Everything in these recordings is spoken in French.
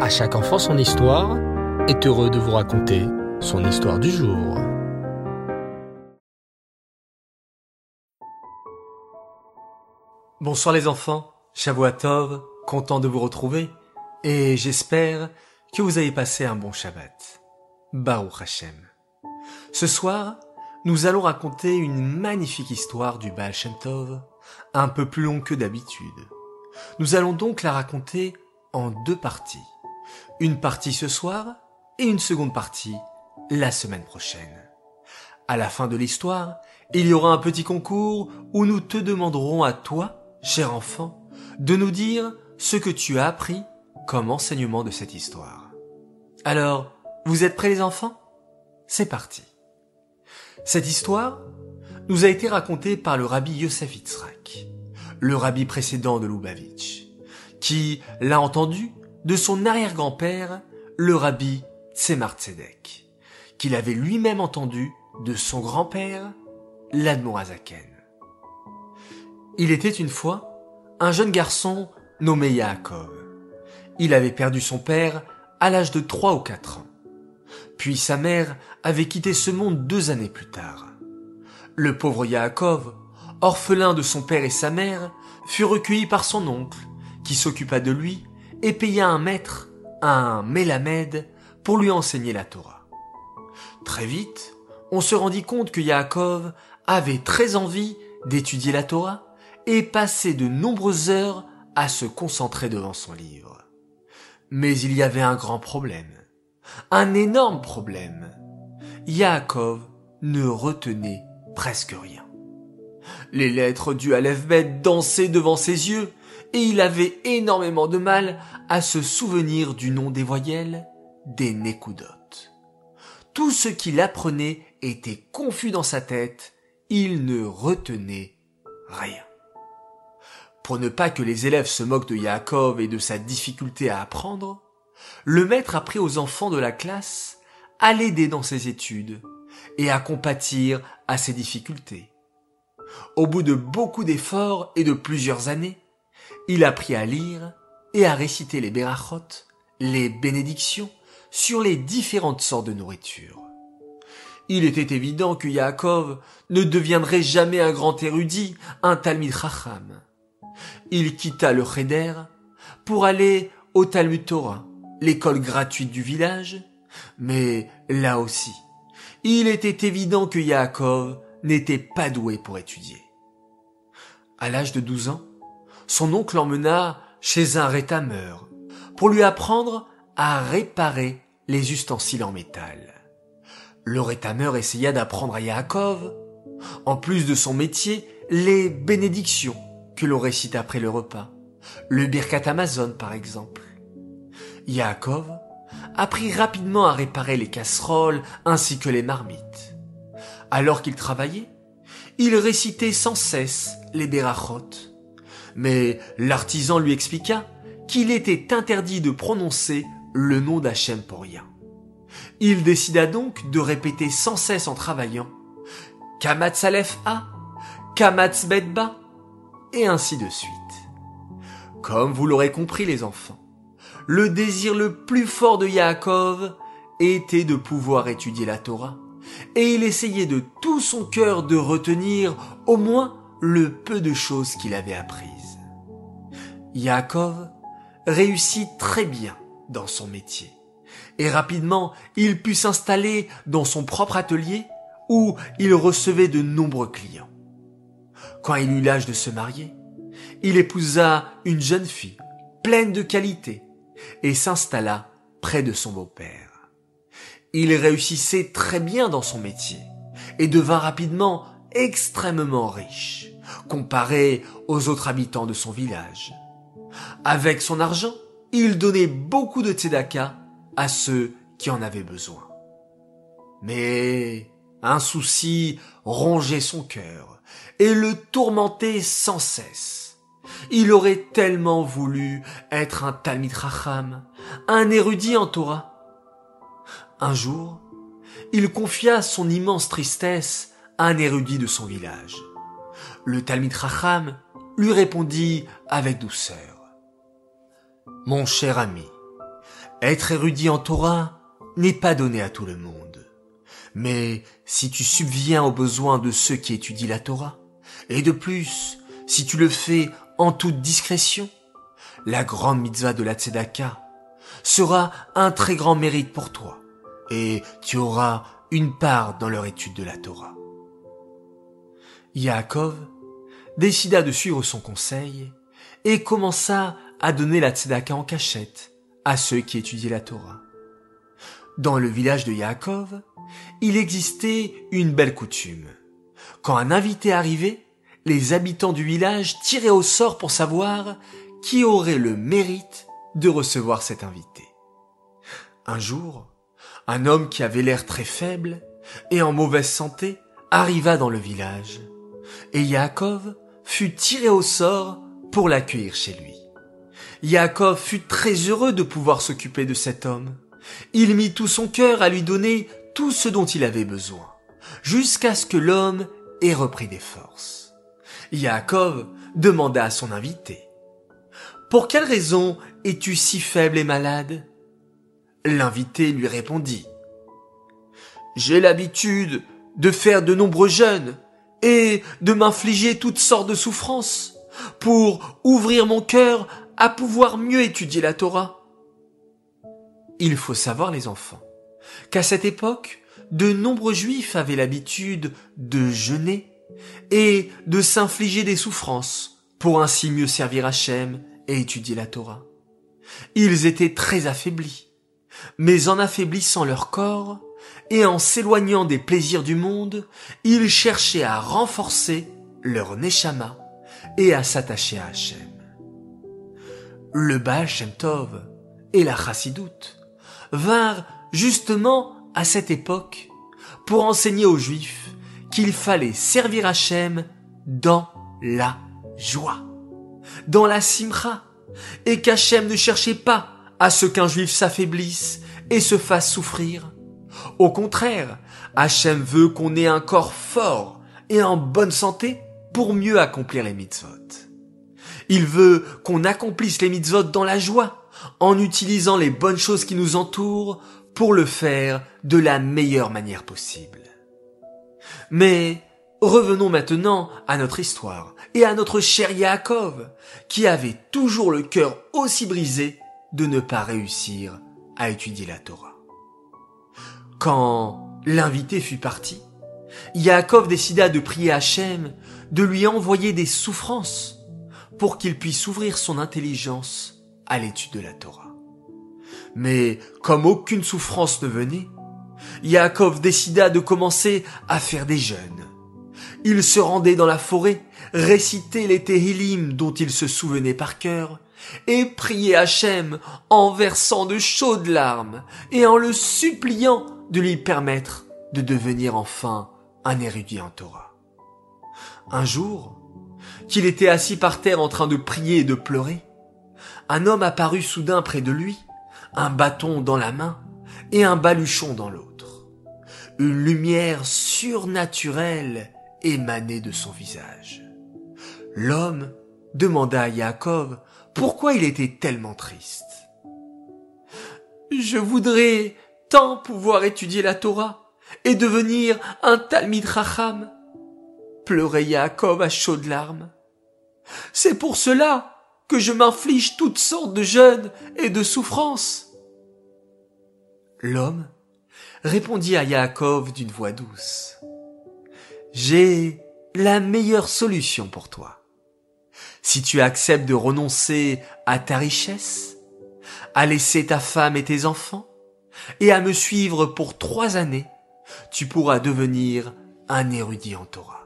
À chaque enfant son histoire est heureux de vous raconter son histoire du jour. Bonsoir les enfants, Shavuatov, content de vous retrouver et j'espère que vous avez passé un bon Shabbat. Baruch Hashem. Ce soir, nous allons raconter une magnifique histoire du Baal Shem Tov, un peu plus longue que d'habitude. Nous allons donc la raconter en deux parties. Une partie ce soir et une seconde partie la semaine prochaine. À la fin de l'histoire, il y aura un petit concours où nous te demanderons à toi, cher enfant, de nous dire ce que tu as appris comme enseignement de cette histoire. Alors, vous êtes prêts les enfants? C'est parti. Cette histoire nous a été racontée par le rabbi Yosef Itzrak, le rabbi précédent de Lubavitch, qui l'a entendu de son arrière-grand-père, le rabbi Tzemar Tzedek, qu'il avait lui-même entendu de son grand-père, l'Admorazaken. Il était une fois un jeune garçon nommé Yaakov. Il avait perdu son père à l'âge de trois ou quatre ans. Puis sa mère avait quitté ce monde deux années plus tard. Le pauvre Yaakov, orphelin de son père et sa mère, fut recueilli par son oncle, qui s'occupa de lui et paya un maître, un Mélamède, pour lui enseigner la Torah. Très vite, on se rendit compte que Yaakov avait très envie d'étudier la Torah et passait de nombreuses heures à se concentrer devant son livre. Mais il y avait un grand problème. Un énorme problème. Yaakov ne retenait presque rien. Les lettres du Aleph dansaient devant ses yeux et il avait énormément de mal à se souvenir du nom des voyelles, des nécoudotes. Tout ce qu'il apprenait était confus dans sa tête, il ne retenait rien. Pour ne pas que les élèves se moquent de Yaakov et de sa difficulté à apprendre, le maître apprit aux enfants de la classe à l'aider dans ses études et à compatir à ses difficultés. Au bout de beaucoup d'efforts et de plusieurs années, il apprit à lire et à réciter les berachot, les bénédictions, sur les différentes sortes de nourriture. Il était évident que Yaakov ne deviendrait jamais un grand érudit, un Talmid Chacham. Il quitta le Cheder pour aller au Talmud Torah, l'école gratuite du village, mais là aussi, il était évident que Yaakov n'était pas doué pour étudier. À l'âge de douze ans, son oncle l'emmena chez un rétameur pour lui apprendre à réparer les ustensiles en métal. Le rétameur essaya d'apprendre à Yaakov, en plus de son métier, les bénédictions que l'on récite après le repas, le Birkat Amazon par exemple. Yaakov apprit rapidement à réparer les casseroles ainsi que les marmites. Alors qu'il travaillait, il récitait sans cesse les berachot. Mais l'artisan lui expliqua qu'il était interdit de prononcer le nom d'Hachem pour rien. Il décida donc de répéter sans cesse en travaillant Kamatz Aleph A, Kamatz Bedba, et ainsi de suite. Comme vous l'aurez compris les enfants, le désir le plus fort de Yaakov était de pouvoir étudier la Torah, et il essayait de tout son cœur de retenir au moins le peu de choses qu'il avait apprises. Yaakov réussit très bien dans son métier, et rapidement il put s'installer dans son propre atelier où il recevait de nombreux clients. Quand il eut l'âge de se marier, il épousa une jeune fille pleine de qualités et s'installa près de son beau-père. Il réussissait très bien dans son métier et devint rapidement extrêmement riche, comparé aux autres habitants de son village. Avec son argent, il donnait beaucoup de tzedaka à ceux qui en avaient besoin. Mais un souci rongeait son cœur et le tourmentait sans cesse. Il aurait tellement voulu être un Talmid Racham, un érudit en Torah. Un jour, il confia son immense tristesse à un érudit de son village. Le Talmid Racham lui répondit avec douceur. Mon cher ami, Être érudit en Torah n'est pas donné à tout le monde. Mais si tu subviens aux besoins de ceux qui étudient la Torah, et de plus, si tu le fais en toute discrétion, la grande mitzvah de la tzedaka sera un très grand mérite pour toi, et tu auras une part dans leur étude de la Torah. Yaakov décida de suivre son conseil et commença à donner la tzedaka en cachette à ceux qui étudiaient la Torah. Dans le village de Yaakov, il existait une belle coutume. Quand un invité arrivait, les habitants du village tiraient au sort pour savoir qui aurait le mérite de recevoir cet invité. Un jour, un homme qui avait l'air très faible et en mauvaise santé arriva dans le village, et Yaakov fut tiré au sort pour l'accueillir chez lui. Yaakov fut très heureux de pouvoir s'occuper de cet homme. Il mit tout son cœur à lui donner tout ce dont il avait besoin, jusqu'à ce que l'homme ait repris des forces. Yaakov demanda à son invité, Pour quelle raison es-tu si faible et malade? L'invité lui répondit, J'ai l'habitude de faire de nombreux jeûnes et de m'infliger toutes sortes de souffrances pour ouvrir mon cœur à pouvoir mieux étudier la Torah. Il faut savoir, les enfants, qu'à cette époque, de nombreux juifs avaient l'habitude de jeûner et de s'infliger des souffrances pour ainsi mieux servir Hachem et étudier la Torah. Ils étaient très affaiblis, mais en affaiblissant leur corps et en s'éloignant des plaisirs du monde, ils cherchaient à renforcer leur neshama et à s'attacher à Hachem. Le Baal Shem Tov et la Chassidoute vinrent justement à cette époque pour enseigner aux Juifs qu'il fallait servir Hachem dans la joie, dans la simcha, et qu'Hachem ne cherchait pas à ce qu'un Juif s'affaiblisse et se fasse souffrir. Au contraire, Hachem veut qu'on ait un corps fort et en bonne santé pour mieux accomplir les mitzvot. Il veut qu'on accomplisse les mitzvot dans la joie, en utilisant les bonnes choses qui nous entourent pour le faire de la meilleure manière possible. Mais revenons maintenant à notre histoire et à notre cher Yaakov, qui avait toujours le cœur aussi brisé de ne pas réussir à étudier la Torah. Quand l'invité fut parti, Yaakov décida de prier Hachem de lui envoyer des souffrances pour qu'il puisse ouvrir son intelligence à l'étude de la Torah. Mais comme aucune souffrance ne venait, Yaakov décida de commencer à faire des jeûnes. Il se rendait dans la forêt, récitait les Tehillim dont il se souvenait par cœur, et priait Hachem en versant de chaudes larmes et en le suppliant de lui permettre de devenir enfin un érudit en Torah. Un jour, qu'il était assis par terre en train de prier et de pleurer, un homme apparut soudain près de lui, un bâton dans la main et un baluchon dans l'autre. Une lumière surnaturelle émanait de son visage. L'homme demanda à Yaakov pourquoi il était tellement triste. Je voudrais tant pouvoir étudier la Torah et devenir un Talmid Racham, pleurait Yaakov à chaudes larmes. C'est pour cela que je m'inflige toutes sortes de jeûnes et de souffrances. L'homme répondit à Yaakov d'une voix douce. J'ai la meilleure solution pour toi. Si tu acceptes de renoncer à ta richesse, à laisser ta femme et tes enfants, et à me suivre pour trois années, tu pourras devenir un érudit en Torah.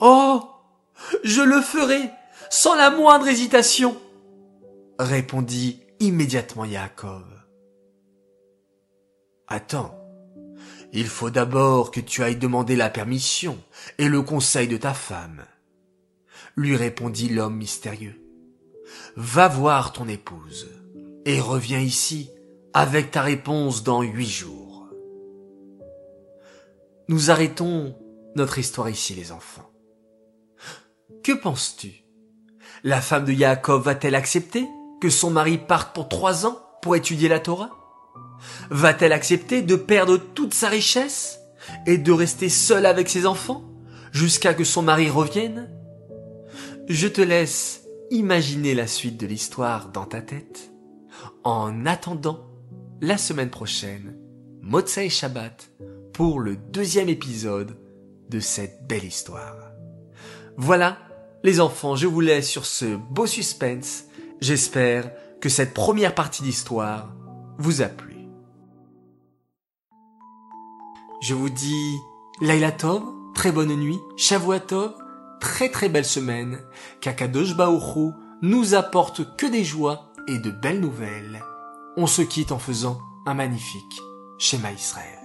Oh! Je le ferai, sans la moindre hésitation, répondit immédiatement Yaakov. Attends, il faut d'abord que tu ailles demander la permission et le conseil de ta femme, lui répondit l'homme mystérieux. Va voir ton épouse et reviens ici avec ta réponse dans huit jours. Nous arrêtons notre histoire ici, les enfants. Que penses-tu? La femme de Yaakov va-t-elle accepter que son mari parte pour trois ans pour étudier la Torah? Va-t-elle accepter de perdre toute sa richesse et de rester seule avec ses enfants jusqu'à que son mari revienne? Je te laisse imaginer la suite de l'histoire dans ta tête. En attendant, la semaine prochaine, Motsai Shabbat pour le deuxième épisode de cette belle histoire. Voilà, les enfants, je vous laisse sur ce beau suspense. J'espère que cette première partie d'histoire vous a plu. Je vous dis Laila Tov, très bonne nuit, Shavuatov, très très belle semaine, qu'Akadosh Baoru nous apporte que des joies et de belles nouvelles. On se quitte en faisant un magnifique schéma Israël.